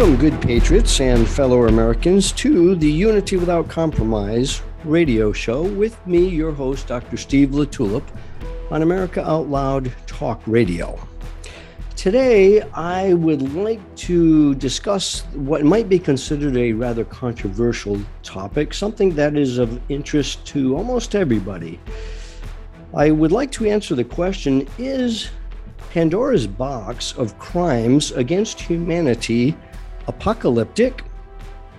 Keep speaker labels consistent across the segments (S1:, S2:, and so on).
S1: Welcome, good patriots and fellow Americans, to the Unity Without Compromise radio show with me, your host, Dr. Steve LaTulippe, on America Out Loud Talk Radio. Today, I would like to discuss what might be considered a rather controversial topic, something that is of interest to almost everybody. I would like to answer the question Is Pandora's box of crimes against humanity apocalyptic?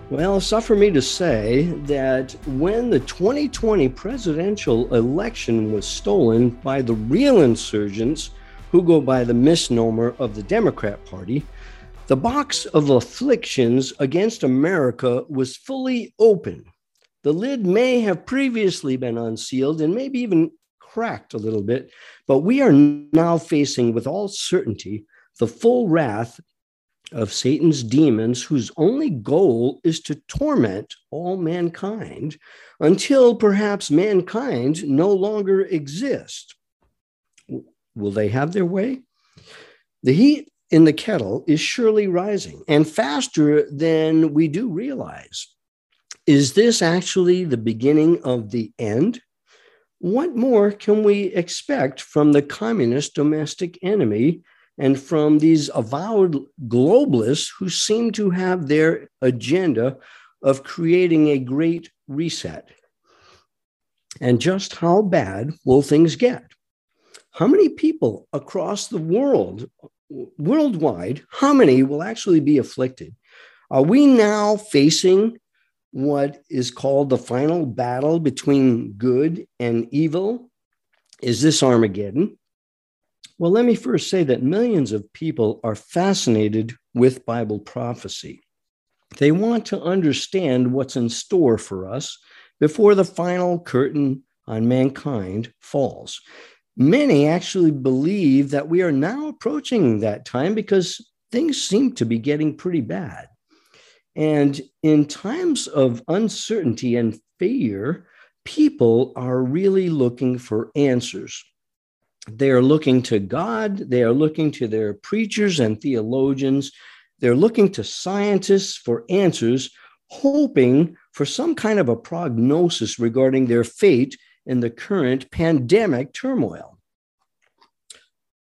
S1: Well, suffer me to say that when the 2020 presidential election was stolen by the real insurgents who go by the misnomer of the Democrat Party, the box of afflictions against America was fully open. The lid may have previously been unsealed and maybe even cracked a little bit, but we are now facing with all certainty the full wrath of Satan's demons, whose only goal is to torment all mankind until perhaps mankind no longer exists. Will they have their way? The heat in the kettle is surely rising and faster than we do realize. Is this actually the beginning of the end? what more can we expect from the communist domestic enemy and from these avowed globalists who seem to have their agenda of creating a great reset? And just how bad will things get? How many people across the world, worldwide, how many will actually be afflicted? Are we now facing what is called the final battle between good and evil? Is this Armageddon? Well, let me first say that millions of people are fascinated with Bible prophecy. They want to understand what's in store for us before the final curtain on mankind falls. Many actually believe that we are now approaching that time because things seem to be getting pretty bad. And in times of uncertainty and fear, people are really looking for answers. They are looking to God, they are looking to their preachers and theologians, they're looking to scientists for answers, hoping for some kind of a prognosis regarding their fate in the current pandemic turmoil.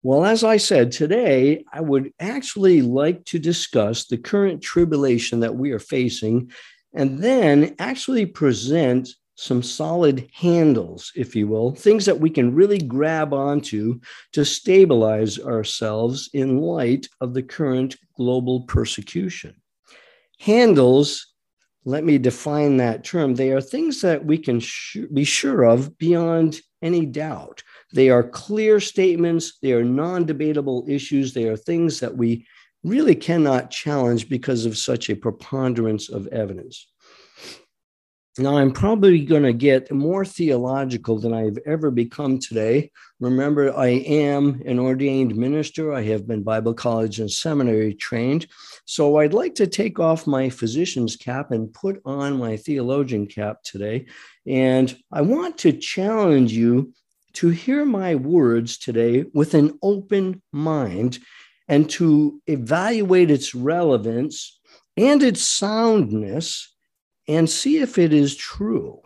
S1: Well, as I said, today I would actually like to discuss the current tribulation that we are facing and then actually present some solid handles, if you will, things that we can really grab onto to stabilize ourselves in light of the current global persecution. Handles, let me define that term, they are things that we can sh- be sure of beyond any doubt. They are clear statements, they are non debatable issues, they are things that we really cannot challenge because of such a preponderance of evidence. Now, I'm probably going to get more theological than I've ever become today. Remember, I am an ordained minister. I have been Bible college and seminary trained. So I'd like to take off my physician's cap and put on my theologian cap today. And I want to challenge you to hear my words today with an open mind and to evaluate its relevance and its soundness and see if it is true.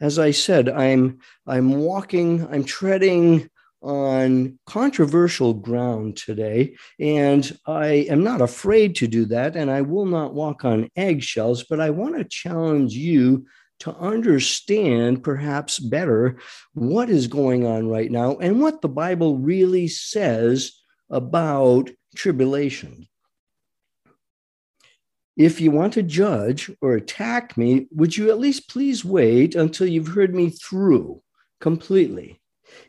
S1: As I said, I'm I'm walking, I'm treading on controversial ground today, and I am not afraid to do that, and I will not walk on eggshells, but I want to challenge you to understand perhaps better what is going on right now and what the Bible really says about tribulation. If you want to judge or attack me, would you at least please wait until you've heard me through completely?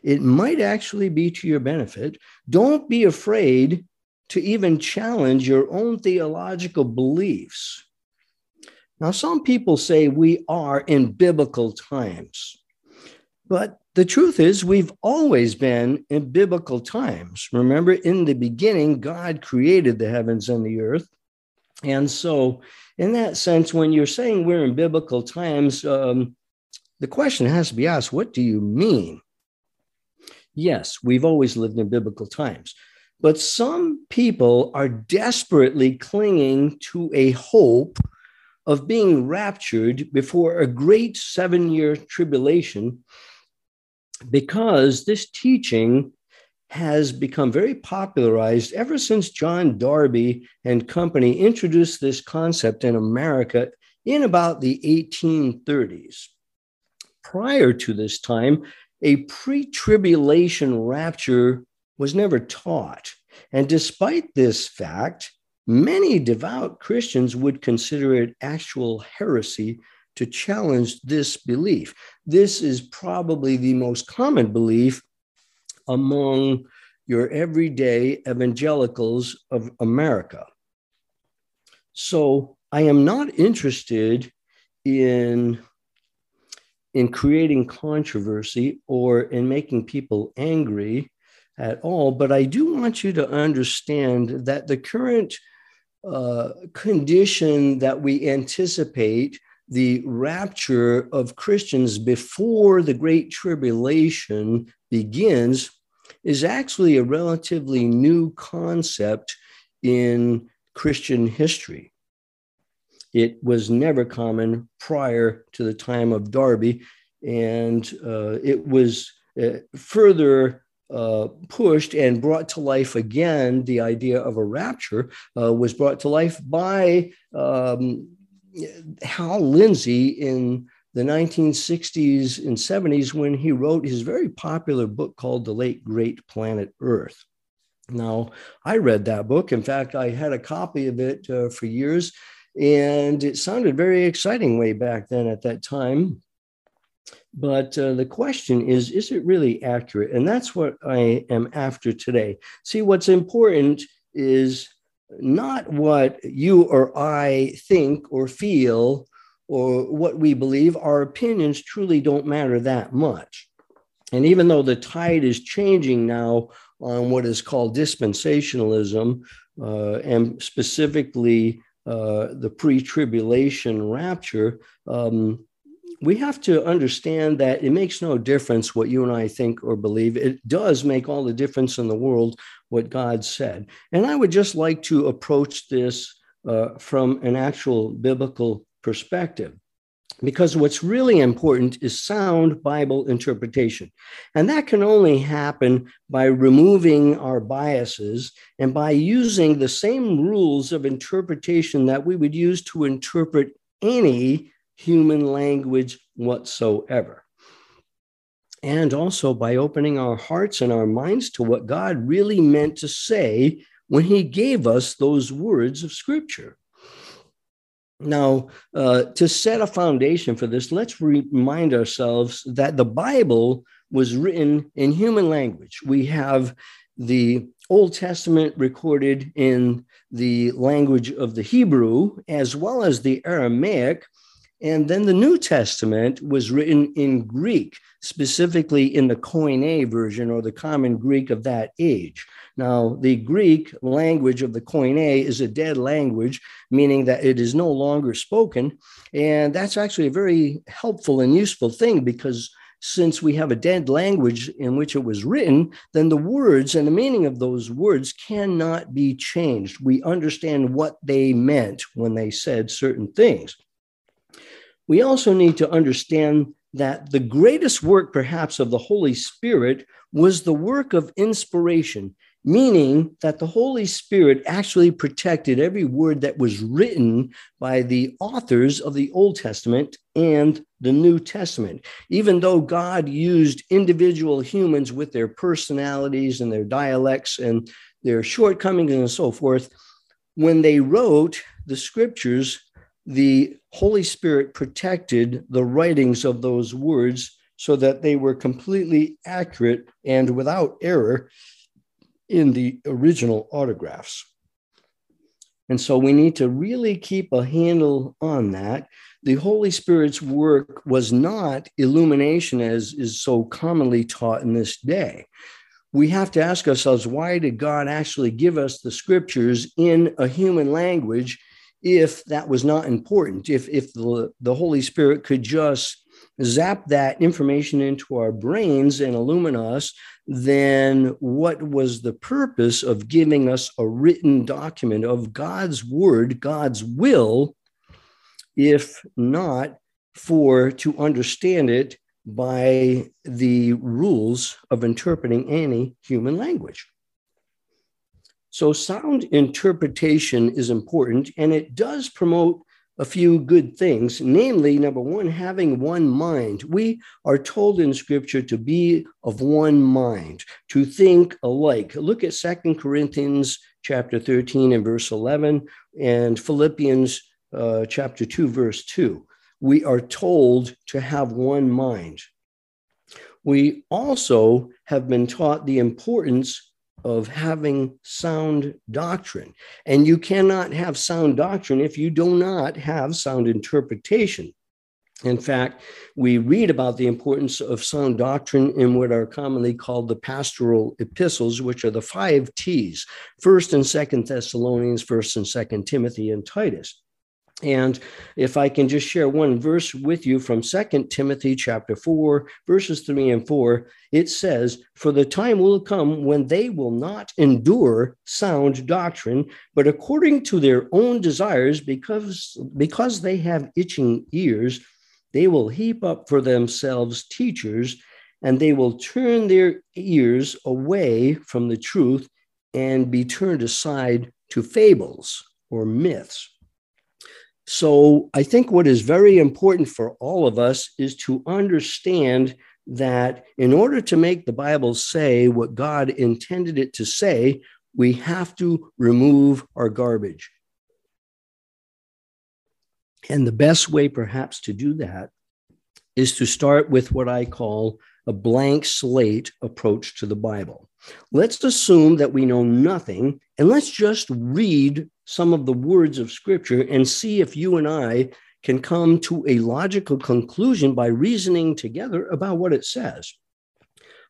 S1: It might actually be to your benefit. Don't be afraid to even challenge your own theological beliefs. Now, some people say we are in biblical times, but the truth is, we've always been in biblical times. Remember, in the beginning, God created the heavens and the earth. And so, in that sense, when you're saying we're in biblical times, um, the question has to be asked what do you mean? Yes, we've always lived in biblical times. But some people are desperately clinging to a hope of being raptured before a great seven year tribulation because this teaching has become very popularized ever since John Darby and company introduced this concept in America in about the 1830s. Prior to this time, a pre tribulation rapture was never taught. And despite this fact, many devout Christians would consider it actual heresy to challenge this belief. This is probably the most common belief among your everyday evangelicals of America. So I am not interested in, in creating controversy or in making people angry at all, but I do want you to understand that the current uh, condition that we anticipate the rapture of Christians before the Great Tribulation begins is actually a relatively new concept in Christian history. It was never common prior to the time of Darby, and uh, it was uh, further uh, pushed and brought to life again. The idea of a rapture uh, was brought to life by um, Hal Lindsey in the 1960s and 70s when he wrote his very popular book called The Late Great Planet Earth. Now, I read that book. In fact, I had a copy of it uh, for years, and it sounded very exciting way back then at that time. But uh, the question is, is it really accurate? And that's what I am after today. See, what's important is not what you or I think or feel or what we believe, our opinions truly don't matter that much. And even though the tide is changing now on what is called dispensationalism, uh, and specifically uh, the pre tribulation rapture, um, we have to understand that it makes no difference what you and I think or believe. It does make all the difference in the world what God said. And I would just like to approach this uh, from an actual biblical perspective. Because what's really important is sound Bible interpretation. And that can only happen by removing our biases and by using the same rules of interpretation that we would use to interpret any human language whatsoever. And also by opening our hearts and our minds to what God really meant to say when He gave us those words of Scripture. Now, uh, to set a foundation for this, let's remind ourselves that the Bible was written in human language. We have the Old Testament recorded in the language of the Hebrew as well as the Aramaic. And then the New Testament was written in Greek, specifically in the Koine version or the common Greek of that age. Now, the Greek language of the Koine is a dead language, meaning that it is no longer spoken. And that's actually a very helpful and useful thing because since we have a dead language in which it was written, then the words and the meaning of those words cannot be changed. We understand what they meant when they said certain things. We also need to understand that the greatest work, perhaps, of the Holy Spirit was the work of inspiration meaning that the Holy Spirit actually protected every word that was written by the authors of the Old Testament and the New Testament. Even though God used individual humans with their personalities and their dialects and their shortcomings and so forth, when they wrote the scriptures, the Holy Spirit protected the writings of those words so that they were completely accurate and without error in the original autographs. And so we need to really keep a handle on that. The Holy Spirit's work was not illumination as is so commonly taught in this day. We have to ask ourselves why did God actually give us the scriptures in a human language if that was not important? If, if the, the Holy Spirit could just zap that information into our brains and illumine us, then what was the purpose of giving us a written document of God's word, God's will, if not for to understand it by the rules of interpreting any human language? So, sound interpretation is important and it does promote a few good things, namely, number one, having one mind. We are told in scripture to be of one mind, to think alike. Look at Second Corinthians chapter 13 and verse 11 and Philippians uh, chapter 2, verse 2. We are told to have one mind. We also have been taught the importance of having sound doctrine. And you cannot have sound doctrine if you do not have sound interpretation. In fact, we read about the importance of sound doctrine in what are commonly called the pastoral epistles, which are the five T's First and Second Thessalonians, First and Second Timothy, and Titus. And if I can just share one verse with you from Second Timothy chapter 4, verses 3 and 4, it says, For the time will come when they will not endure sound doctrine, but according to their own desires, because, because they have itching ears, they will heap up for themselves teachers, and they will turn their ears away from the truth and be turned aside to fables or myths. So I think what is very important for all of us is to understand that in order to make the Bible say what God intended it to say, we have to remove our garbage. And the best way, perhaps, to do that is to start with what I call a blank slate approach to the Bible. Let's assume that we know nothing and let's just read some of the words of Scripture and see if you and I can come to a logical conclusion by reasoning together about what it says.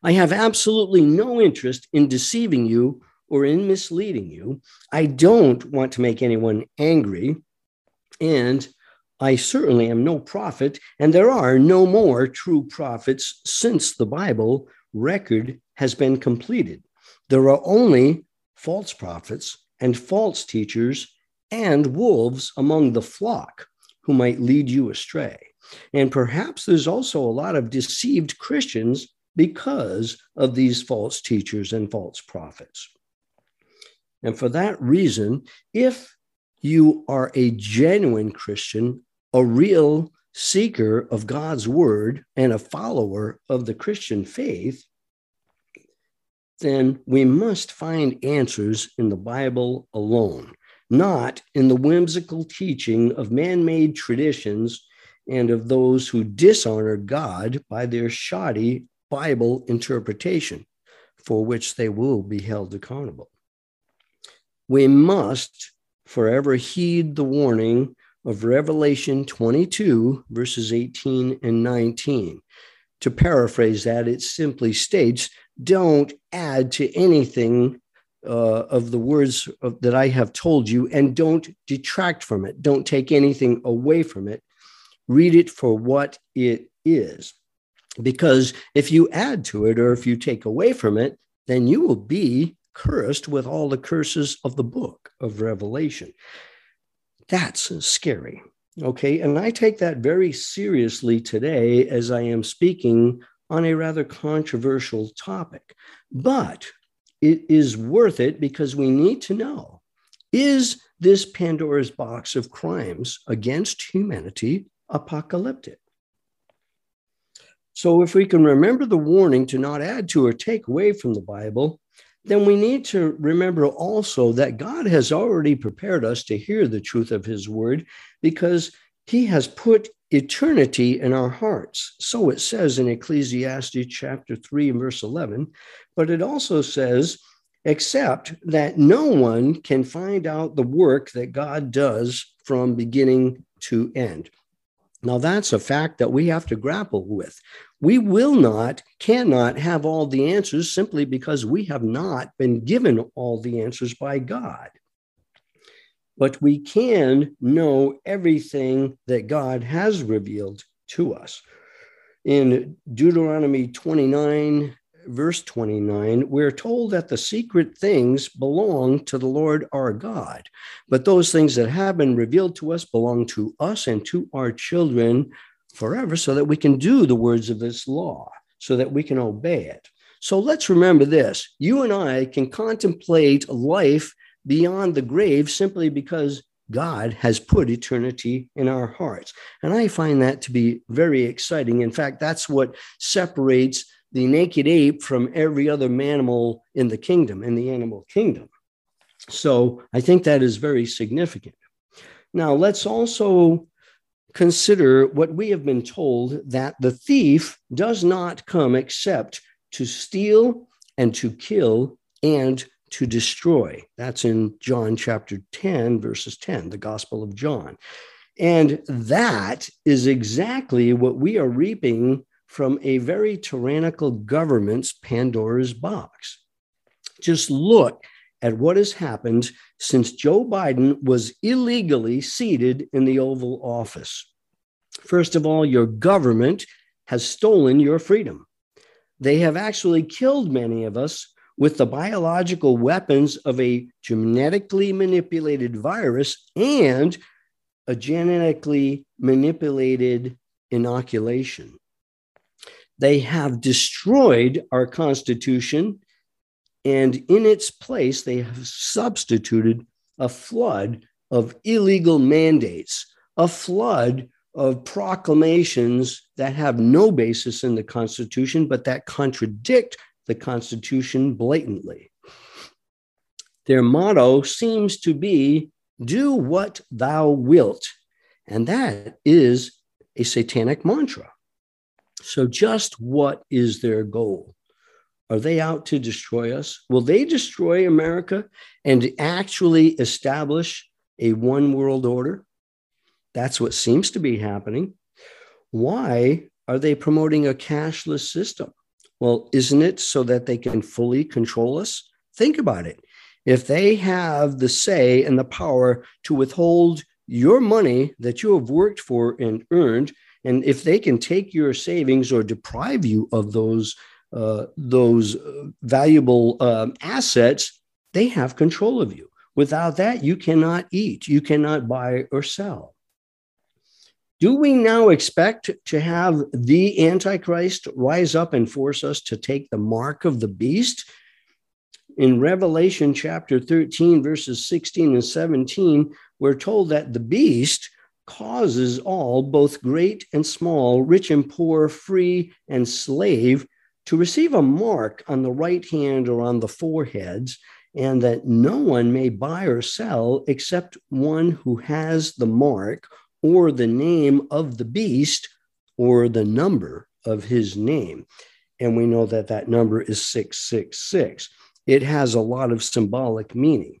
S1: I have absolutely no interest in deceiving you or in misleading you. I don't want to make anyone angry. And I certainly am no prophet, and there are no more true prophets since the Bible record has been completed. There are only false prophets and false teachers and wolves among the flock who might lead you astray. And perhaps there's also a lot of deceived Christians because of these false teachers and false prophets. And for that reason, if you are a genuine Christian, a real seeker of God's word, and a follower of the Christian faith, then we must find answers in the Bible alone, not in the whimsical teaching of man made traditions and of those who dishonor God by their shoddy Bible interpretation, for which they will be held accountable. We must forever heed the warning of Revelation 22, verses 18 and 19. To paraphrase that, it simply states don't add to anything uh, of the words of, that I have told you and don't detract from it. Don't take anything away from it. Read it for what it is. Because if you add to it or if you take away from it, then you will be cursed with all the curses of the book of Revelation. That's scary. Okay. And I take that very seriously today as I am speaking on a rather controversial topic. But it is worth it because we need to know is this Pandora's box of crimes against humanity apocalyptic? So, if we can remember the warning to not add to or take away from the Bible, then we need to remember also that God has already prepared us to hear the truth of his word because he has put eternity in our hearts. So it says in Ecclesiastes chapter 3 and verse 11, but it also says, except that no one can find out the work that God does from beginning to end. Now, that's a fact that we have to grapple with. We will not, cannot have all the answers simply because we have not been given all the answers by God but we can know everything that God has revealed to us. In Deuteronomy 29, verse 29, we're told that the secret things belong to the Lord our God. But those things that have been revealed to us belong to us and to our children forever, so that we can do the words of this law, so that we can obey it. So let's remember this you and I can contemplate life beyond the grave simply because God has put eternity in our hearts. And I find that to be very exciting. In fact, that's what separates the naked ape from every other mammal in the kingdom, in the animal kingdom. So I think that is very significant. Now, let's also consider what we have been told that the thief does not come except to steal and to kill and to destroy. That's in John chapter 10, verses 10, the Gospel of John. And that is exactly what we are reaping from a very tyrannical government's Pandora's box. Just look at what has happened since Joe Biden was illegally seated in the Oval Office. First of all, your government has stolen your freedom. They have actually killed many of us with the biological weapons of a genetically manipulated virus and a genetically manipulated inoculation. They have destroyed our Constitution, and in its place, they have substituted a flood of illegal mandates, a flood of proclamations that have no basis in the Constitution, but that contradict the Constitution blatantly. Their motto seems to be do what thou wilt. And that is a satanic mantra. So, just what is their goal? Are they out to destroy us? Will they destroy America and actually establish a one world order? That's what seems to be happening. Why are they promoting a cashless system? Well, isn't it so that they can fully control us? Think about it. If they have the say and the power to withhold your money that you have worked for and earned, and if they can take your savings or deprive you of those uh, those valuable um, assets, they have control of you. Without that, you cannot eat, you cannot buy or sell. Do we now expect to have the Antichrist rise up and force us to take the mark of the beast? In Revelation chapter 13, verses 16 and 17, we're told that the beast causes all, both great and small, rich and poor, free and slave, to receive a mark on the right hand or on the foreheads, and that no one may buy or sell except one who has the mark or the name of the beast or the number of his name. And we know that that number is 666. It has a lot of symbolic meaning.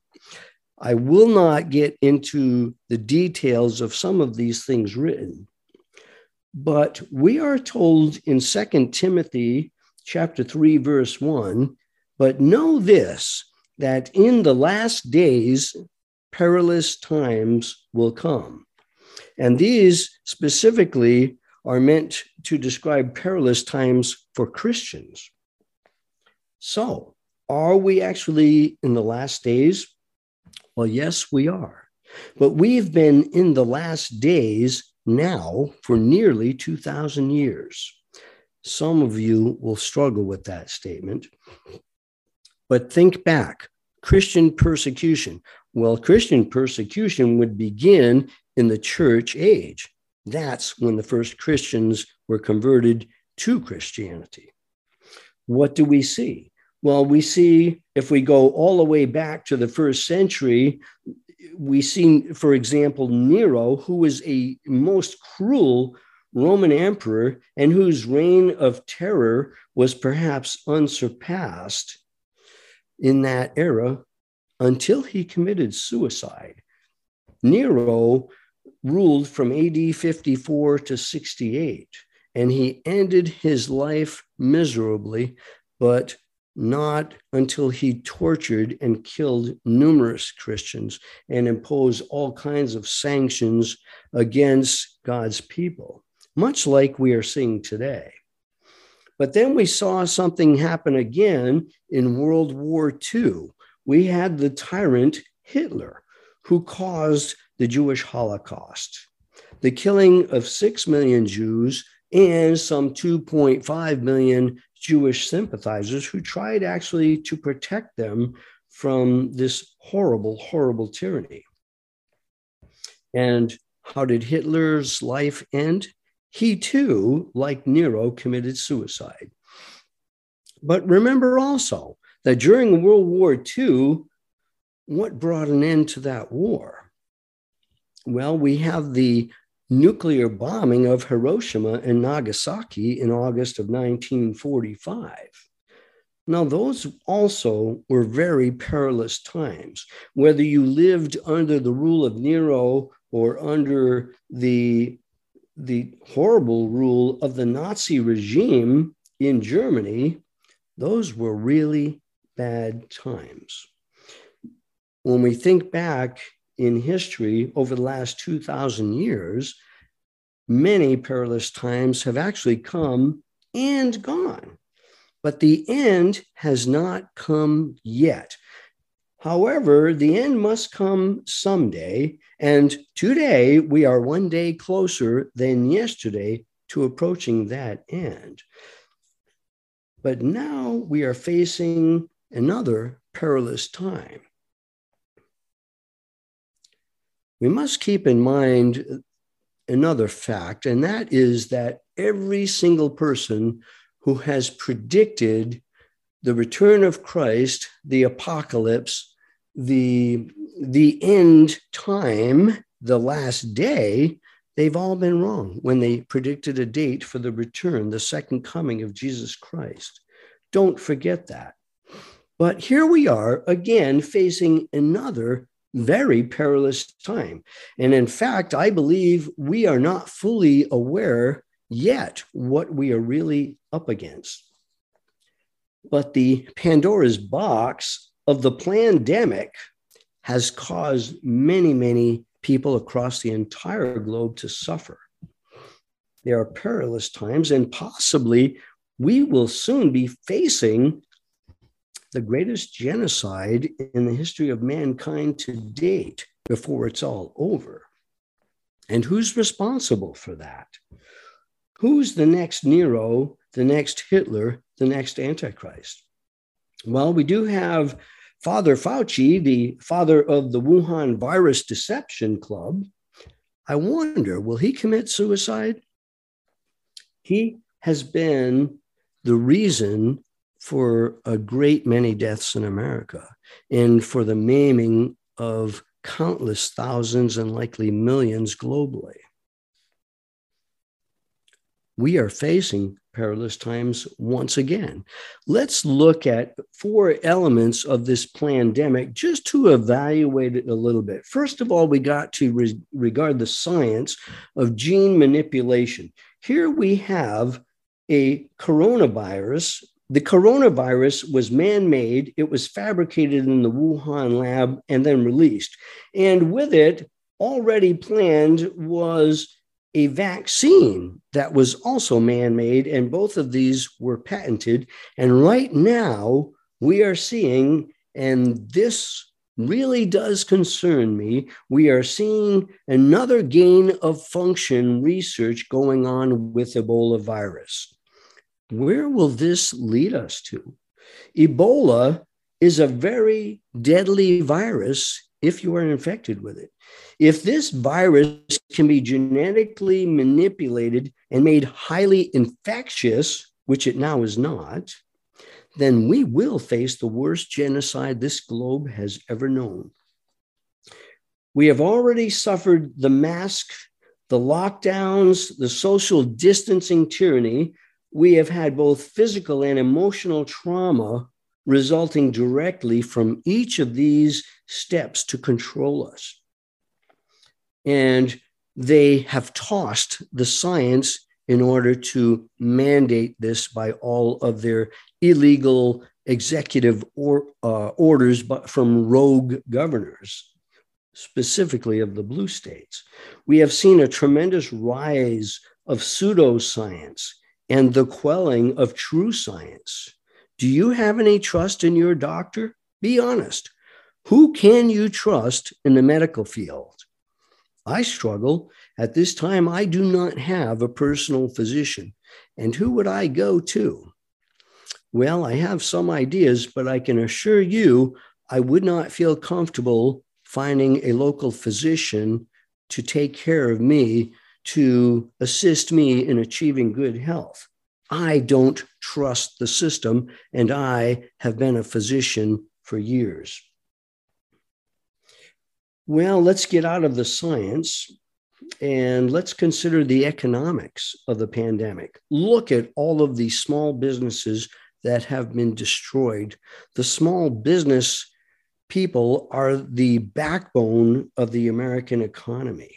S1: I will not get into the details of some of these things written, but we are told in Second Timothy chapter 3 verse 1, but know this that in the last days perilous times will come. And these specifically are meant to describe perilous times for Christians. So, are we actually in the last days? Well, yes, we are. But we've been in the last days now for nearly 2,000 years. Some of you will struggle with that statement. But think back Christian persecution. Well, Christian persecution would begin in the church age. That's when the first Christians were converted to Christianity. What do we see? Well, we see if we go all the way back to the first century, we see, for example, Nero, who was a most cruel Roman emperor and whose reign of terror was perhaps unsurpassed in that era until he committed suicide. Nero ruled from AD 54 to 68, and he ended his life miserably, but not until he tortured and killed numerous Christians and imposed all kinds of sanctions against God's people. much like we are seeing today. But then we saw something happen again in World War II. We had the tyrant Hitler, who caused the Jewish Holocaust, the killing of 6 million Jews and some 2.5 million Jewish sympathizers who tried actually to protect them from this horrible, horrible tyranny. And how did Hitler's life end? He too, like Nero, committed suicide. But remember also that during World War II, what brought an end to that war? Well, we have the nuclear bombing of Hiroshima and Nagasaki in August of 1945. Now, those also were very perilous times. Whether you lived under the rule of Nero or under the, the horrible rule of the Nazi regime in Germany, those were really bad times. When we think back in history over the last 2,000 years, many perilous times have actually come and gone. But the end has not come yet. However, the end must come someday. And today we are one day closer than yesterday to approaching that end. But now we are facing another perilous time. We must keep in mind another fact, and that is that every single person who has predicted the return of Christ, the apocalypse, the, the end time, the last day, they've all been wrong when they predicted a date for the return, the second coming of Jesus Christ. Don't forget that. But here we are again facing another very perilous time. And in fact, I believe we are not fully aware yet what we are really up against. But the Pandora's box of the pandemic has caused many, many people across the entire globe to suffer. There are perilous times, and possibly we will soon be facing the greatest genocide in the history of mankind to date before it's all over. And who's responsible for that? Who's the next Nero, the next Hitler, the next Antichrist? Well, we do have Father Fauci, the father of the Wuhan Virus Deception Club. I wonder, will he commit suicide? He has been the reason for a great many deaths in America and for the maiming of countless thousands and likely millions globally. We are facing perilous times once again. Let's look at four elements of this pandemic just to evaluate it a little bit. First of all, we got to re- regard the science of gene manipulation. Here we have a coronavirus the coronavirus was man made, it was fabricated in the Wuhan lab and then released. And with it, already planned was a vaccine that was also man made, and both of these were patented. And right now, we are seeing, and this really does concern me, we are seeing another gain of function research going on with Ebola virus. Where will this lead us to? Ebola is a very deadly virus if you are infected with it. If this virus can be genetically manipulated and made highly infectious, which it now is not, then we will face the worst genocide this globe has ever known. We have already suffered the mask, the lockdowns, the social distancing tyranny we have had both physical and emotional trauma resulting directly from each of these steps to control us. And they have tossed the science in order to mandate this by all of their illegal executive or, uh, orders from rogue governors, specifically of the blue states. We have seen a tremendous rise of pseudoscience and the quelling of true science. Do you have any trust in your doctor? Be honest. Who can you trust in the medical field? I struggle. At this time, I do not have a personal physician. And who would I go to? Well, I have some ideas, but I can assure you I would not feel comfortable finding a local physician to take care of me, to assist me in achieving good health. I don't trust the system, and I have been a physician for years. Well, let's get out of the science and let's consider the economics of the pandemic. Look at all of these small businesses that have been destroyed. The small business people are the backbone of the American economy.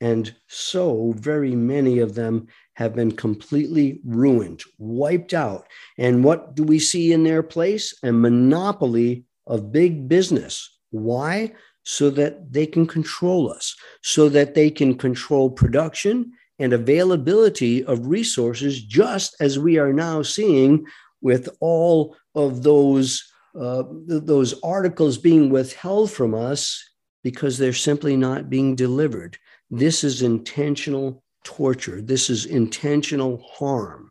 S1: And so very many of them have been completely ruined, wiped out. And what do we see in their place? A monopoly of big business. Why? So that they can control us, so that they can control production and availability of resources, just as we are now seeing with all of those, uh, those articles being withheld from us because they're simply not being delivered. This is intentional torture. This is intentional harm.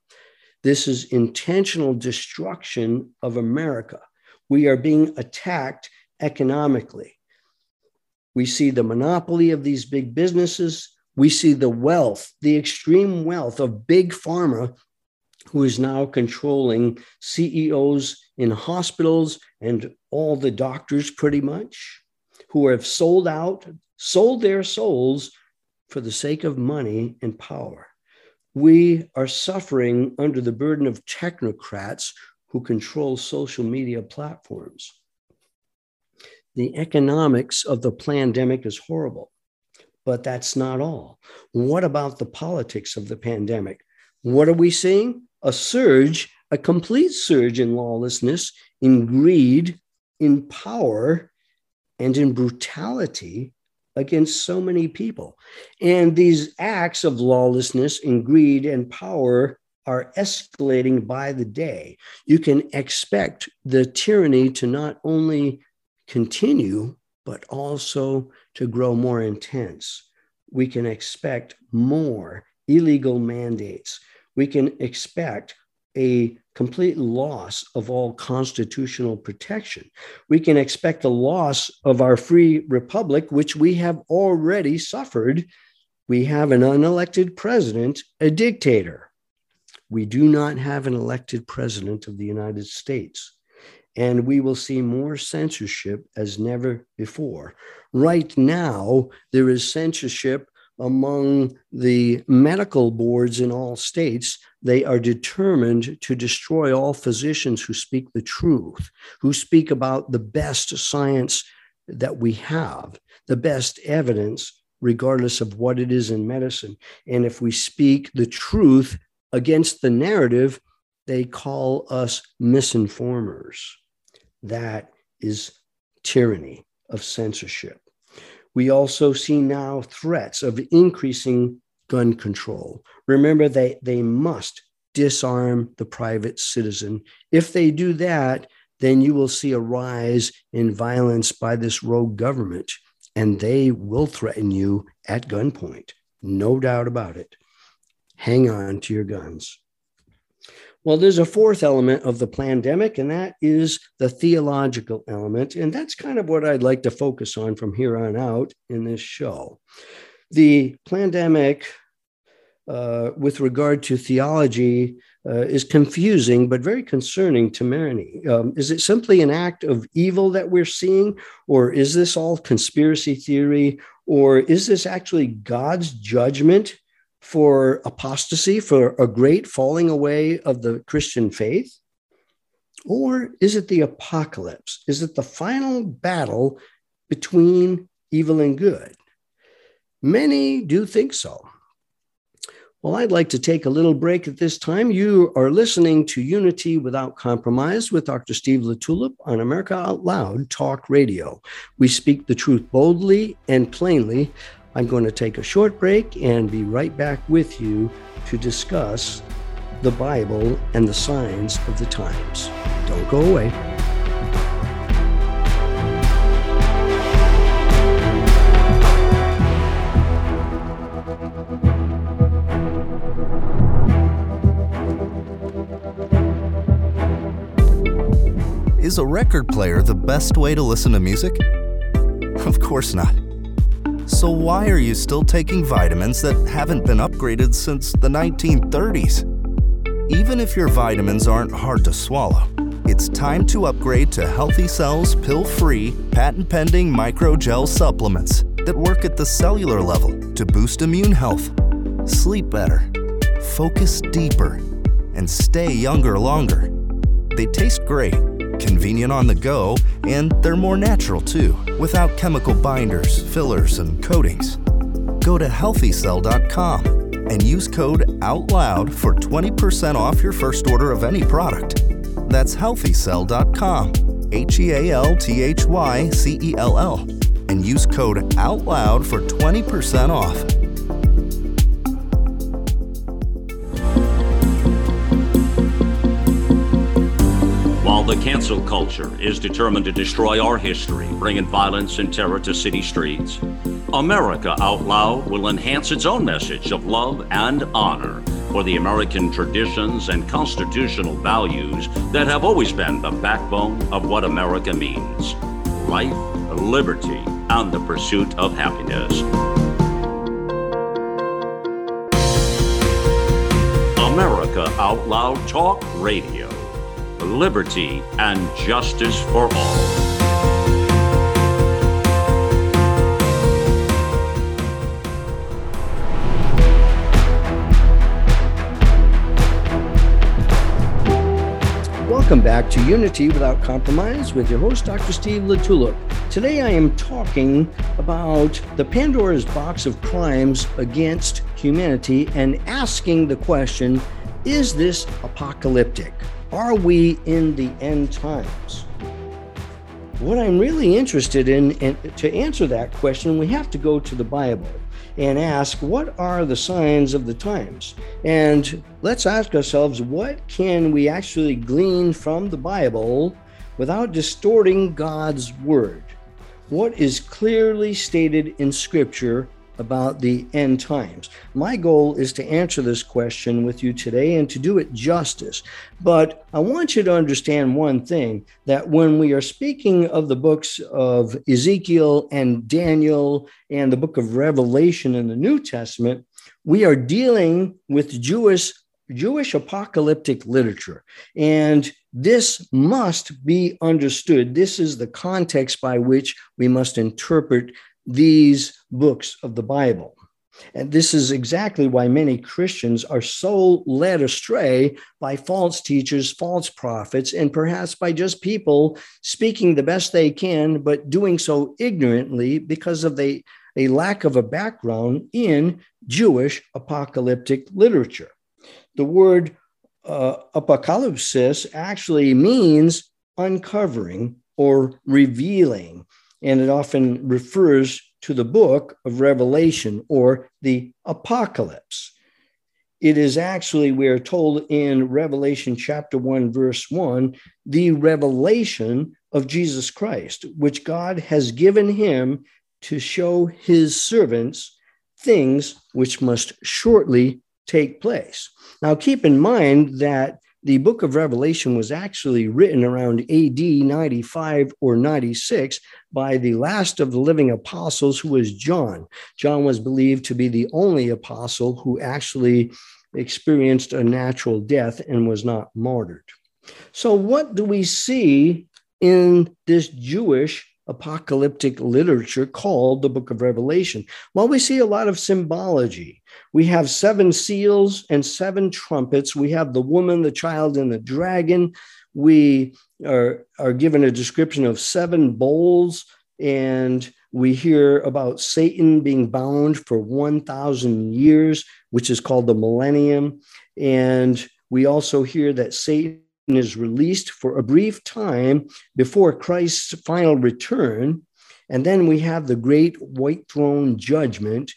S1: This is intentional destruction of America. We are being attacked economically. We see the monopoly of these big businesses. We see the wealth, the extreme wealth of big pharma, who is now controlling CEOs in hospitals and all the doctors, pretty much, who have sold out, sold their souls for the sake of money and power. We are suffering under the burden of technocrats who control social media platforms. The economics of the pandemic is horrible, but that's not all. What about the politics of the pandemic? What are we seeing? A surge, a complete surge in lawlessness, in greed, in power, and in brutality against so many people. And these acts of lawlessness and greed and power are escalating by the day. You can expect the tyranny to not only continue, but also to grow more intense. We can expect more illegal mandates. We can expect a complete loss of all constitutional protection. We can expect a loss of our free republic, which we have already suffered. We have an unelected president, a dictator. We do not have an elected president of the United States. And we will see more censorship as never before. Right now, there is censorship among the medical boards in all states, they are determined to destroy all physicians who speak the truth, who speak about the best science that we have, the best evidence, regardless of what it is in medicine. And if we speak the truth against the narrative, they call us misinformers. That is tyranny of censorship. We also see now threats of increasing gun control. Remember, they, they must disarm the private citizen. If they do that, then you will see a rise in violence by this rogue government, and they will threaten you at gunpoint. No doubt about it. Hang on to your guns. Well, there's a fourth element of the pandemic, and that is the theological element. And that's kind of what I'd like to focus on from here on out in this show. The pandemic, uh, with regard to theology, uh, is confusing but very concerning to many. Um, is it simply an act of evil that we're seeing, or is this all conspiracy theory, or is this actually God's judgment for apostasy, for a great falling away of the Christian faith? Or is it the apocalypse? Is it the final battle between evil and good? Many do think so. Well, I'd like to take a little break at this time. You are listening to Unity Without Compromise with Dr. Steve LaTulippe on America Out Loud Talk Radio. We speak the truth boldly and plainly I'm going to take a short break and be right back with you to discuss the Bible and the signs of the times. Don't go away.
S2: Is a record player the best way to listen to music? Of course not. So, why are you still taking vitamins that haven't been upgraded since the 1930s? Even if your vitamins aren't hard to swallow, it's time to upgrade to HealthyCell's pill free, patent pending microgel supplements that work at the cellular level to boost immune health, sleep better, focus deeper, and stay younger longer. They taste great convenient on the go, and they're more natural too, without chemical binders, fillers, and coatings. Go to healthycell.com and use code OUTLOUD for 20% off your first order of any product. That's healthycell.com, H E A L T H Y C E L L, and use code OUTLOUD for 20% off.
S3: The cancel culture is determined to destroy our history, bringing violence and terror to city streets, America Out Loud will enhance its own message of love and honor for the American traditions and constitutional values that have always been the backbone of what America means life, liberty, and the pursuit of happiness. America Out Loud Talk Radio liberty, and justice for all.
S1: Welcome back to Unity Without Compromise with your host, Dr. Steve LaTulippe. Today I am talking about the Pandora's box of crimes against humanity and asking the question is this apocalyptic? Are we in the end times? What I'm really interested in, to answer that question, we have to go to the Bible and ask, what are the signs of the times? And let's ask ourselves, what can we actually glean from the Bible without distorting God's word? What is clearly stated in Scripture about the end times? My goal is to answer this question with you today and to do it justice. But I want you to understand one thing that when we are speaking of the books of Ezekiel and Daniel and the book of Revelation in the New Testament, we are dealing with Jewish Jewish apocalyptic literature. And this must be understood. This is the context by which we must interpret these books of the Bible. And this is exactly why many Christians are so led astray by false teachers, false prophets, and perhaps by just people speaking the best they can, but doing so ignorantly because of the, a lack of a background in Jewish apocalyptic literature. The word uh, actually means uncovering or revealing and it often refers to the book of Revelation or the Apocalypse. It is actually, we are told in Revelation chapter 1, verse 1, the revelation of Jesus Christ, which God has given him to show his servants things which must shortly take place. Now, keep in mind that the book of Revelation was actually written around AD 95 or 96 by the last of the living apostles, who was John. John was believed to be the only apostle who actually experienced a natural death and was not martyred. So, what do we see in this Jewish apocalyptic literature called the book of Revelation? Well, we see a lot of symbology. We have seven seals and seven trumpets. We have the woman, the child, and the dragon. We are, are given a description of seven bowls, and we hear about Satan being bound for 1,000 years, which is called the millennium. And we also hear that Satan is released for a brief time before Christ's final return. And then we have the great white throne judgment,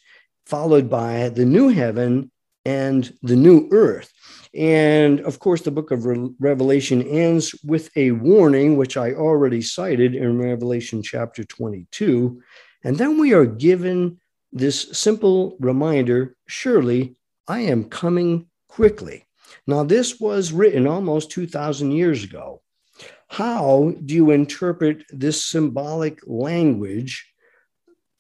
S1: followed by the new heaven and the new earth. And of course, the book of Re- Revelation ends with a warning, which I already cited in Revelation chapter 22. And then we are given this simple reminder surely I am coming quickly. Now, this was written almost 2,000 years ago. How do you interpret this symbolic language?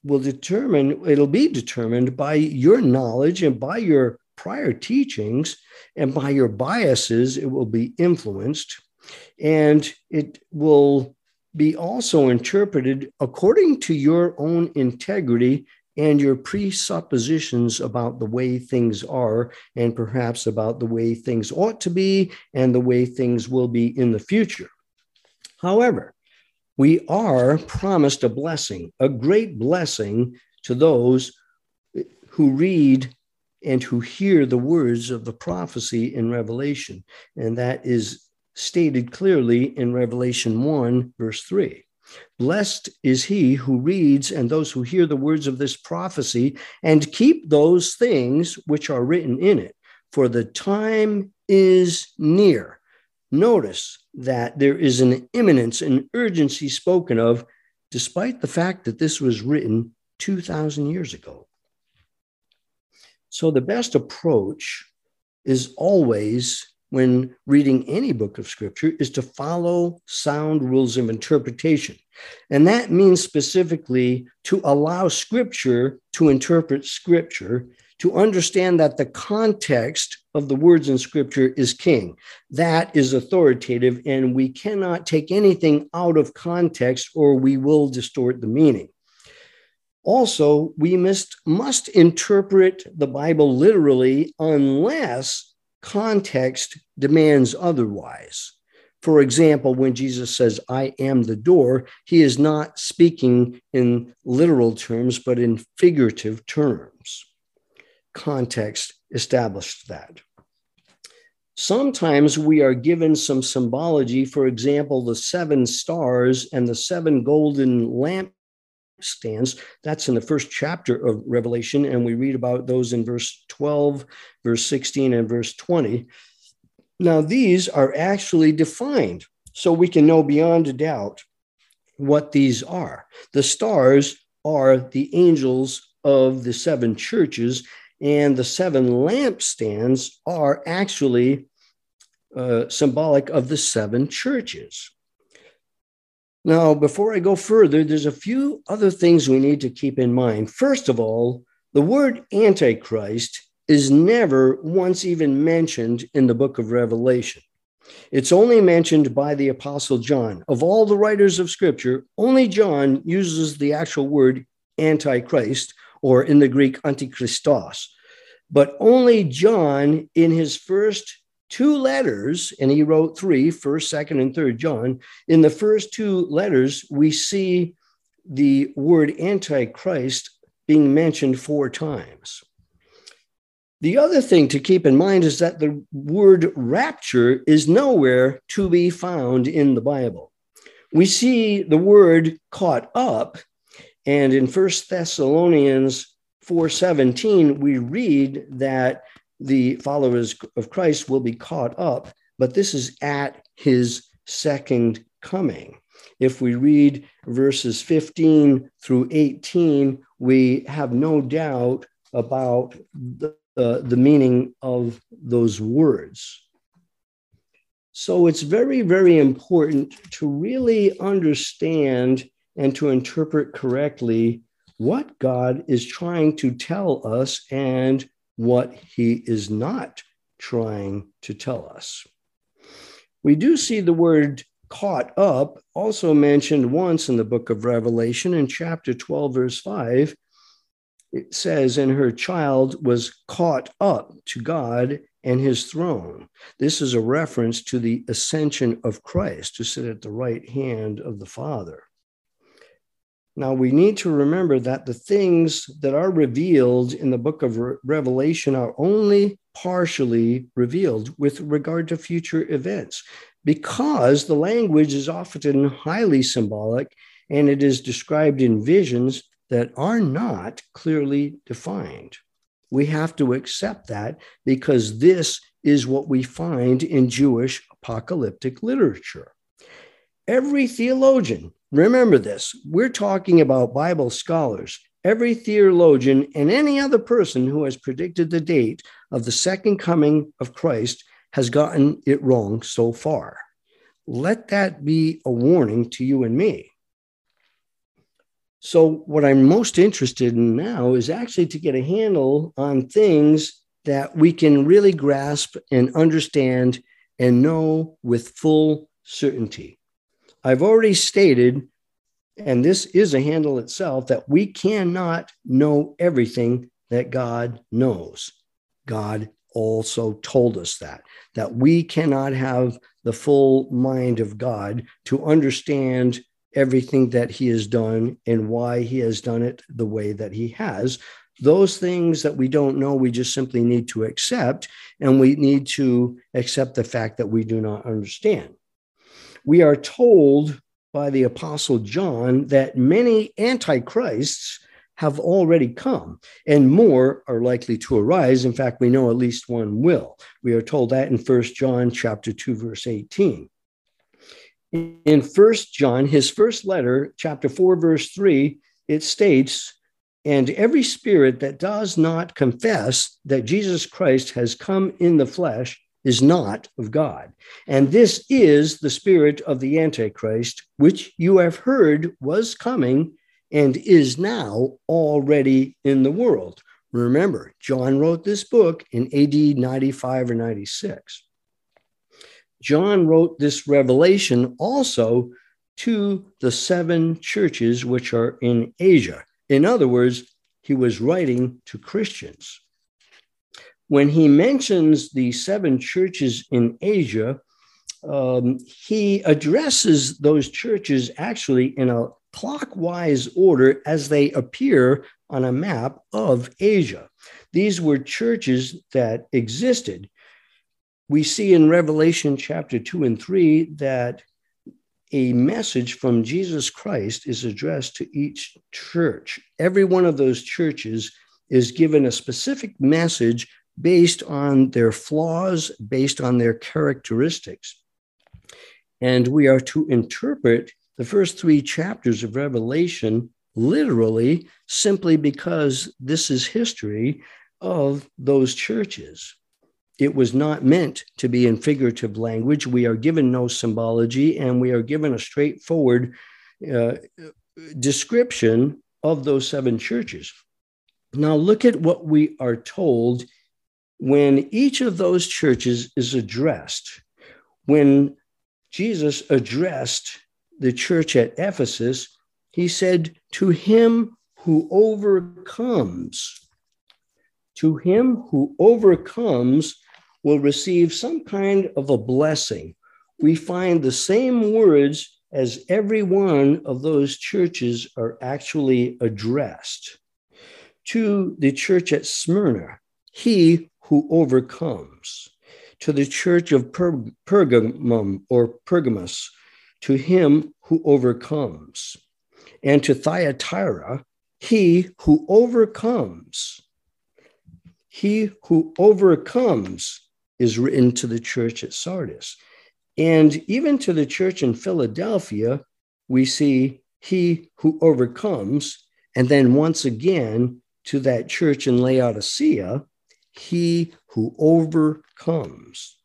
S1: Will determine, it'll be determined by your knowledge and by your prior teachings and by your biases, it will be influenced. And it will be also interpreted according to your own integrity and your presuppositions about the way things are, and perhaps about the way things ought to be and the way things will be in the future. However, we are promised a blessing, a great blessing to those who read and who hear the words of the prophecy in Revelation. And that is stated clearly in Revelation 1, verse 3. Blessed is he who reads and those who hear the words of this prophecy and keep those things which are written in it, for the time is near. Notice that there is an imminence, an urgency spoken of, despite the fact that this was written 2,000 years ago. So, the best approach is always, when reading any book of scripture, is to follow sound rules of interpretation. And that means specifically to allow scripture to interpret scripture, to understand that the context of the words in scripture is king. That is authoritative, and we cannot take anything out of context or we will distort the meaning. Also, we must, must interpret the Bible literally unless context demands otherwise. For example, when Jesus says, I am the door, he is not speaking in literal terms, but in figurative terms. Context established that. Sometimes we are given some symbology, for example, the seven stars and the seven golden lamp stands. That's in the first chapter of Revelation, and we read about those in verse 12, verse 16, and verse 20. Now, these are actually defined so we can know beyond a doubt what these are. The stars are the angels of the seven churches, and the seven lampstands are actually uh, symbolic of the seven churches. Now, before I go further, there's a few other things we need to keep in mind. First of all, the word Antichrist is never once even mentioned in the book of Revelation. It's only mentioned by the Apostle John. Of all the writers of Scripture, only John uses the actual word Antichrist, or in the Greek, Antichristos. But only John, in his first two letters, and he wrote three first, second, and third John. In the first two letters, we see the word Antichrist being mentioned four times. The other thing to keep in mind is that the word rapture is nowhere to be found in the Bible. We see the word caught up, and in First Thessalonians 4:17 we read that the followers of Christ will be caught up, but this is at his second coming. If we read verses 15 through 18, we have no doubt about the, uh, the meaning of those words. So it's very, very important to really understand and to interpret correctly what God is trying to tell us and what he is not trying to tell us. We do see the word caught up also mentioned once in the book of Revelation in chapter 12, verse 5. It says, And her child was caught up to God and his throne. This is a reference to the ascension of Christ to sit at the right hand of the Father. Now, we need to remember that the things that are revealed in the book of Re- Revelation are only partially revealed with regard to future events because the language is often highly symbolic and it is described in visions that are not clearly defined. We have to accept that because this is what we find in Jewish apocalyptic literature. Every theologian, remember this, we're talking about Bible scholars, every theologian and any other person who has predicted the date of the second coming of Christ has gotten it wrong so far. Let that be a warning to you and me. So, what I'm most interested in now is actually to get a handle on things that we can really grasp and understand and know with full certainty. I've already stated, and this is a handle itself, that we cannot know everything that God knows. God also told us that, that we cannot have the full mind of God to understand everything that he has done and why he has done it the way that he has. Those things that we don't know, we just simply need to accept, and we need to accept the fact that we do not understand. We are told by the Apostle John that many antichrists have already come and more are likely to arise. In fact we know at least one will. We are told that in First john chapter 2 verse 18 in First john his first letter chapter 4 verse 3 it states and every spirit that does not confess that Jesus Christ has come in the flesh is not of God. And this is the spirit of the Antichrist, which you have heard was coming and is now already in the world. Remember, John wrote this book in AD 95 or 96. John wrote this revelation also to the seven churches which are in Asia. In other words, he was writing to Christians. When he mentions the seven churches in Asia, um, he addresses those churches actually in a clockwise order as they appear on a map of Asia. These were churches that existed. We see in Revelation chapter 2 and 3 that a message from Jesus Christ is addressed to each church. Every one of those churches is given a specific message based on their flaws, based on their characteristics. And we are to interpret the first three chapters of Revelation literally simply because this is history of those churches. It was not meant to be in figurative language. We are given no symbology and we are given a straightforward uh, description of those seven churches. Now, look at what we are told when each of those churches is addressed. When Jesus addressed the church at Ephesus, he said, To him who overcomes, to him who overcomes, will receive some kind of a blessing. We find the same words as every one of those churches are actually addressed. To the church at Smyrna, he who overcomes. To the church of per- Pergamum or Pergamus, to him who overcomes. And to Thyatira, he who overcomes. He who overcomes is written to the church at Sardis. And even to the church in Philadelphia, we see he who overcomes. And then once again to that church in Laodicea, he who overcomes.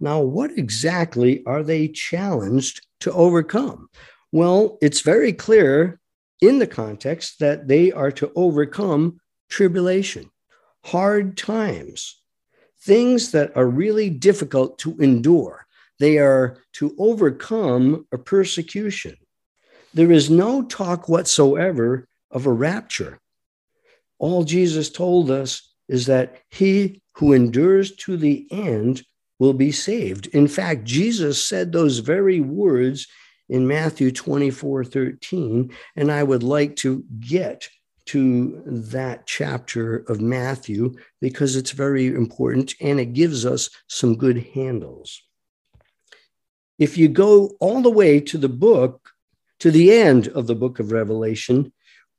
S1: Now, what exactly are they challenged to overcome? Well, it's very clear in the context that they are to overcome tribulation, hard times, things that are really difficult to endure. They are to overcome a persecution. There is no talk whatsoever of a rapture. All Jesus told us is that he who endures to the end will be saved. In fact, Jesus said those very words in Matthew 24 13. And I would like to get to that chapter of Matthew because it's very important and it gives us some good handles. If you go all the way to the book to the end of the book of Revelation,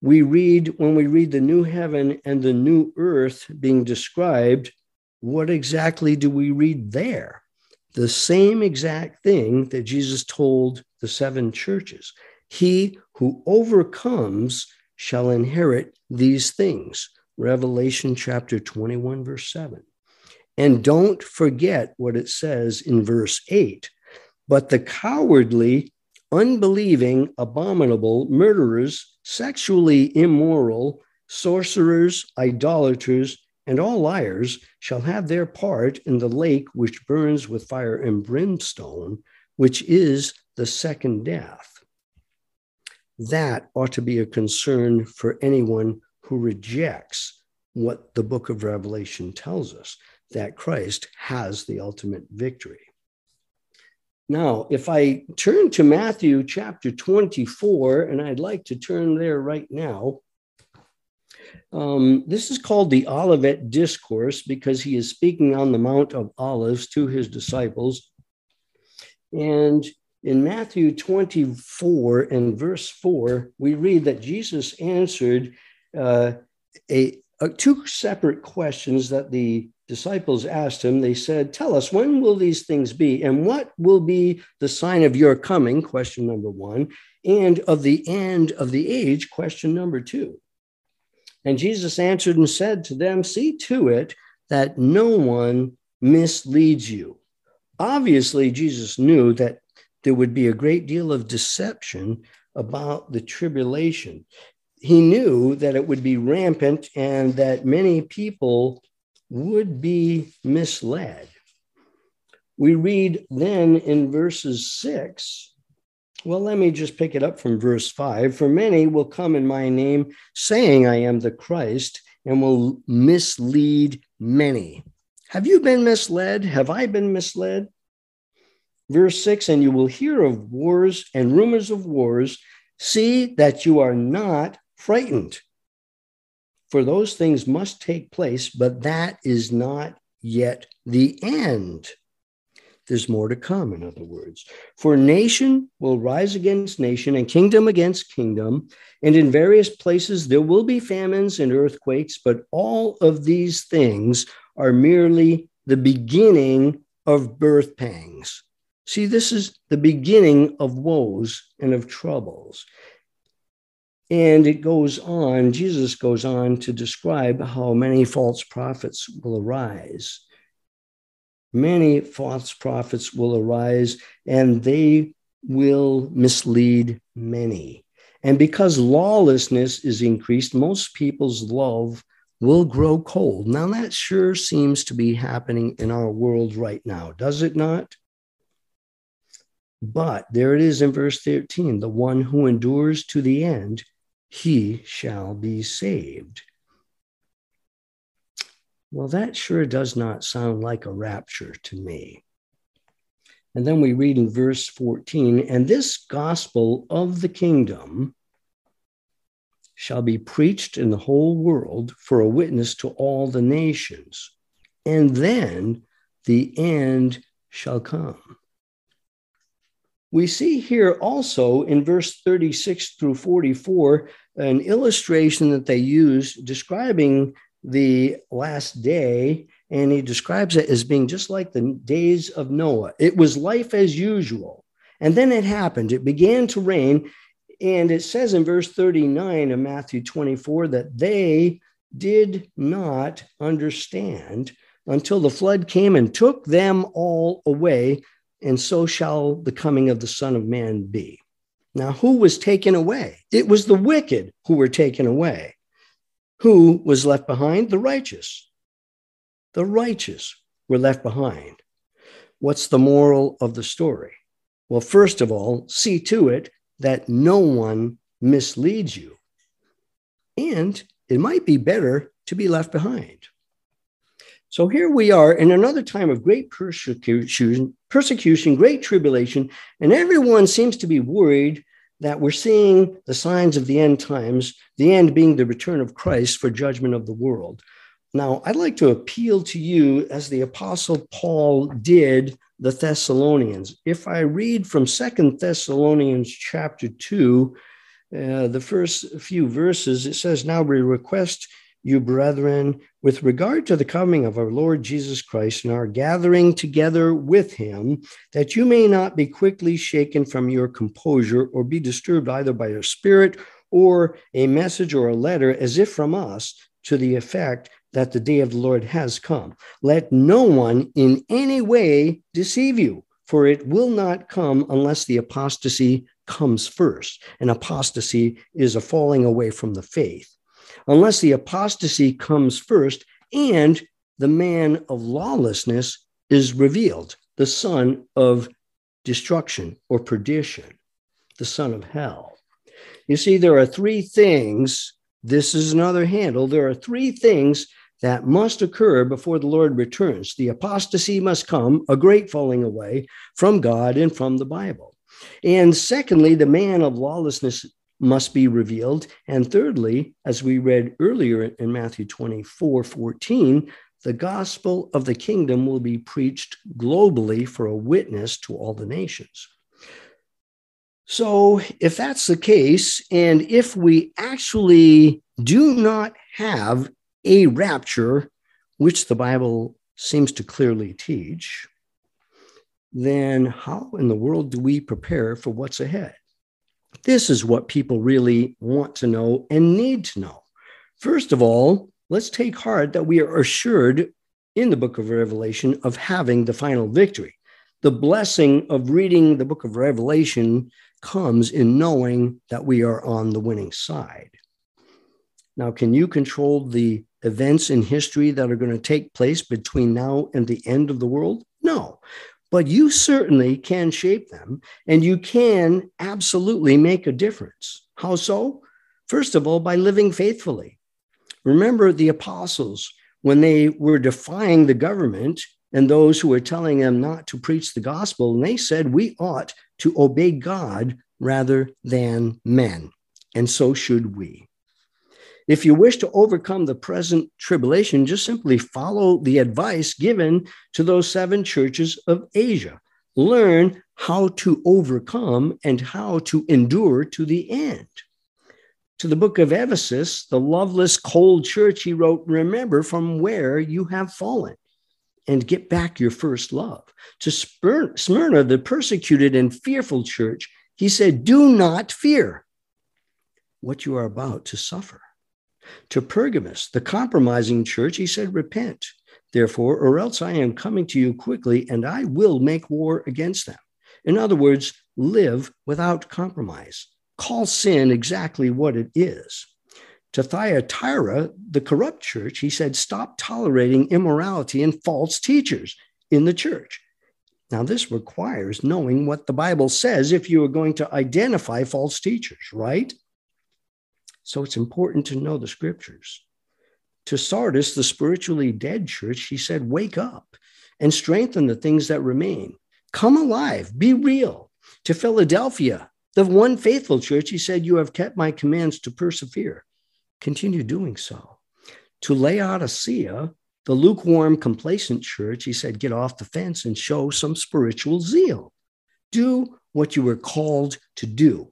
S1: we read, when we read the new heaven and the new earth being described, what exactly do we read there? The same exact thing that Jesus told the seven churches. He who overcomes shall inherit these things. Revelation chapter 21, verse 7. And don't forget what it says in verse 8. But the cowardly, unbelieving, abominable, murderers, sexually immoral, sorcerers, idolaters, and all liars shall have their part in the lake which burns with fire and brimstone, which is the second death. That ought to be a concern for anyone who rejects what the book of Revelation tells us that Christ has the ultimate victory. Now, if I turn to Matthew chapter 24, and I'd like to turn there right now, um, this is called the Olivet Discourse because he is speaking on the Mount of Olives to his disciples. And in Matthew 24 and verse 4, we read that Jesus answered uh, a, a, two separate questions that the disciples asked him. They said, Tell us, when will these things be? And what will be the sign of your coming? Question number one. And of the end of the age? Question number two. And Jesus answered and said to them, See to it that no one misleads you. Obviously, Jesus knew that there would be a great deal of deception about the tribulation. He knew that it would be rampant and that many people would be misled. We read then in verses six well, let me just pick it up from verse five. For many will come in my name, saying, I am the Christ, and will mislead many. Have you been misled? Have I been misled? Verse six, and you will hear of wars and rumors of wars. See that you are not frightened. For those things must take place, but that is not yet the end. There's more to come, in other words. For nation will rise against nation and kingdom against kingdom. And in various places there will be famines and earthquakes, but all of these things are merely the beginning of birth pangs. See, this is the beginning of woes and of troubles. And it goes on, Jesus goes on to describe how many false prophets will arise many false prophets will arise and they will mislead many. And because lawlessness is increased, most people's love will grow cold. Now, that sure seems to be happening in our world right now, does it not? But there it is in verse 13 the one who endures to the end, he shall be saved. Well, that sure does not sound like a rapture to me. And then we read in verse 14, and this gospel of the kingdom shall be preached in the whole world for a witness to all the nations, and then the end shall come. We see here also in verse 36 through 44 an illustration that they use describing the last day, and he describes it as being just like the days of Noah. It was life as usual. And then it happened. It began to rain. And it says in verse 39 of Matthew 24 that they did not understand until the flood came and took them all away. And so shall the coming of the Son of Man be. Now, who was taken away? It was the wicked who were taken away. Who was left behind? The righteous. The righteous were left behind. What's the moral of the story? Well, first of all, see to it that no one misleads you. And it might be better to be left behind. So here we are in another time of great persecution, persecution, great tribulation, and everyone seems to be worried that we're seeing the signs of the end times, the end being the return of Christ for judgment of the world. Now, I'd like to appeal to you, as the Apostle Paul did the Thessalonians. If I read from Second Thessalonians chapter 2, uh, the first few verses, it says, Now we request you, brethren, with regard to the coming of our Lord Jesus Christ and our gathering together with him, that you may not be quickly shaken from your composure or be disturbed either by a spirit or a message or a letter as if from us to the effect that the day of the Lord has come. Let no one in any way deceive you, for it will not come unless the apostasy comes first. And apostasy is a falling away from the faith. Unless the apostasy comes first and the man of lawlessness is revealed, the son of destruction or perdition, the son of hell. You see, there are three things. This is another handle. There are three things that must occur before the Lord returns. The apostasy must come, a great falling away from God and from the Bible. And secondly, the man of lawlessness must be revealed. And thirdly, as we read earlier in Matthew 24 14, the gospel of the kingdom will be preached globally for a witness to all the nations. So, if that's the case, and if we actually do not have a rapture, which the Bible seems to clearly teach, then how in the world do we prepare for what's ahead? This is what people really want to know and need to know. First of all, let's take heart that we are assured in the book of Revelation of having the final victory. The blessing of reading the book of Revelation comes in knowing that we are on the winning side. Now, can you control the events in history that are going to take place between now and the end of the world? No but you certainly can shape them and you can absolutely make a difference. How so? First of all, by living faithfully. Remember the apostles when they were defying the government and those who were telling them not to preach the gospel, and they said we ought to obey God rather than men. And so should we. If you wish to overcome the present tribulation, just simply follow the advice given to those seven churches of Asia. Learn how to overcome and how to endure to the end. To the book of Ephesus, the loveless, cold church, he wrote, Remember from where you have fallen and get back your first love. To Smyrna, the persecuted and fearful church, he said, Do not fear what you are about to suffer. To Pergamus, the compromising church, he said, Repent, therefore, or else I am coming to you quickly and I will make war against them. In other words, live without compromise. Call sin exactly what it is. To Thyatira, the corrupt church, he said, Stop tolerating immorality and false teachers in the church. Now, this requires knowing what the Bible says if you are going to identify false teachers, right? So it's important to know the scriptures. To Sardis, the spiritually dead church, he said, Wake up and strengthen the things that remain. Come alive, be real. To Philadelphia, the one faithful church, he said, You have kept my commands to persevere. Continue doing so. To Laodicea, the lukewarm, complacent church, he said, Get off the fence and show some spiritual zeal. Do what you were called to do.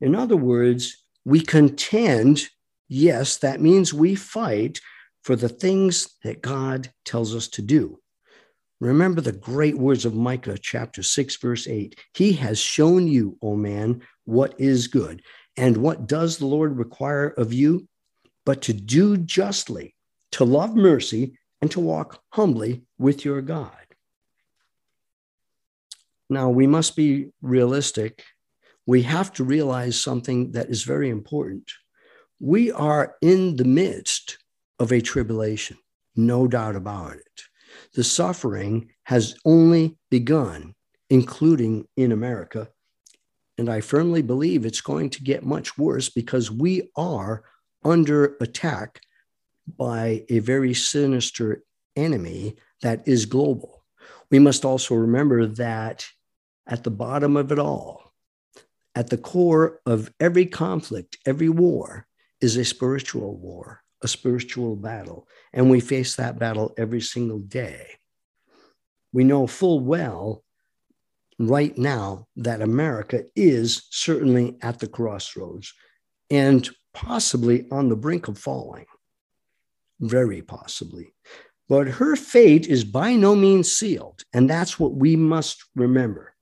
S1: In other words, we contend. Yes, that means we fight for the things that God tells us to do. Remember the great words of Micah chapter 6, verse 8. He has shown you, O man, what is good. And what does the Lord require of you? But to do justly, to love mercy, and to walk humbly with your God. Now, we must be realistic we have to realize something that is very important. We are in the midst of a tribulation, no doubt about it. The suffering has only begun, including in America. And I firmly believe it's going to get much worse because we are under attack by a very sinister enemy that is global. We must also remember that at the bottom of it all, at the core of every conflict, every war, is a spiritual war, a spiritual battle. And we face that battle every single day. we know full well right now that America is certainly at the crossroads and possibly on the brink of falling. Very possibly. But her fate is by no means sealed. And that's what we must remember.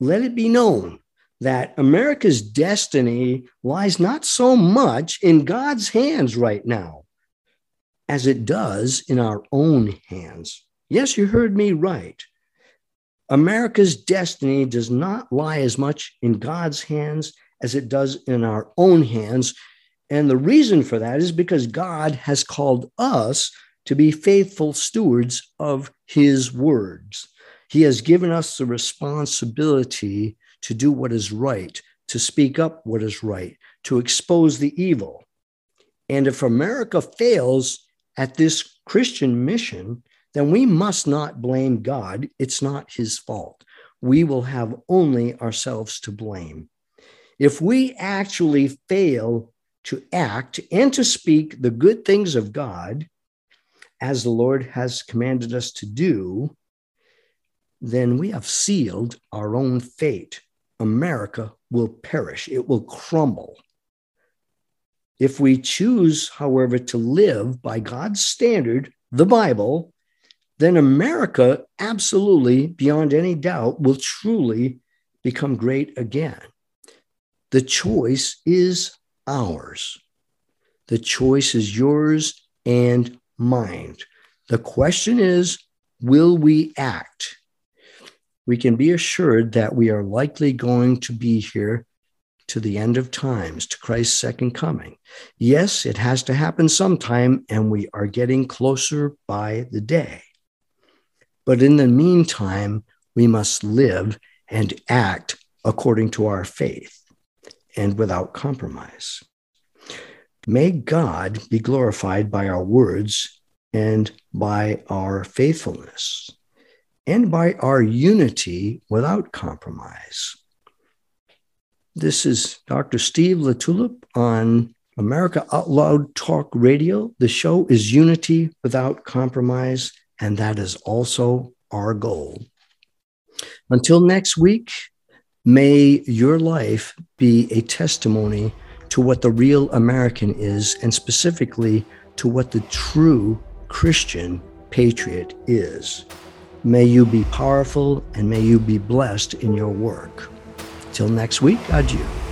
S1: Let it be known that America's destiny lies not so much in God's hands right now as it does in our own hands. Yes, you heard me right. America's destiny does not lie as much in God's hands as it does in our own hands. And the reason for that is because God has called us to be faithful stewards of his words. He has given us the responsibility to do what is right, to speak up what is right, to expose the evil. And if America fails at this Christian mission, then we must not blame God. It's not his fault. We will have only ourselves to blame. If we actually fail to act and to speak the good things of God, as the Lord has commanded us to do, then we have sealed our own fate. America will perish, it will crumble. If we choose, however, to live by God's standard, the Bible, then America, absolutely, beyond any doubt, will truly become great again. The choice is ours. The choice is yours and mine. The question is will we act? We can be assured that we are likely going to be here to the end of times, to Christ's second coming. Yes, it has to happen sometime, and we are getting closer by the day. But in the meantime, we must live and act according to our faith and without compromise. May God be glorified by our words and by our faithfulness and by our unity without compromise. This is Dr. Steve LaTulippe on America Out Loud Talk Radio. The show is Unity Without Compromise, and that is also our goal. Until next week, may your life be a testimony to what the real American is, and specifically to what the true Christian patriot is. May you be powerful and may you be blessed in your work. Till next week, adieu.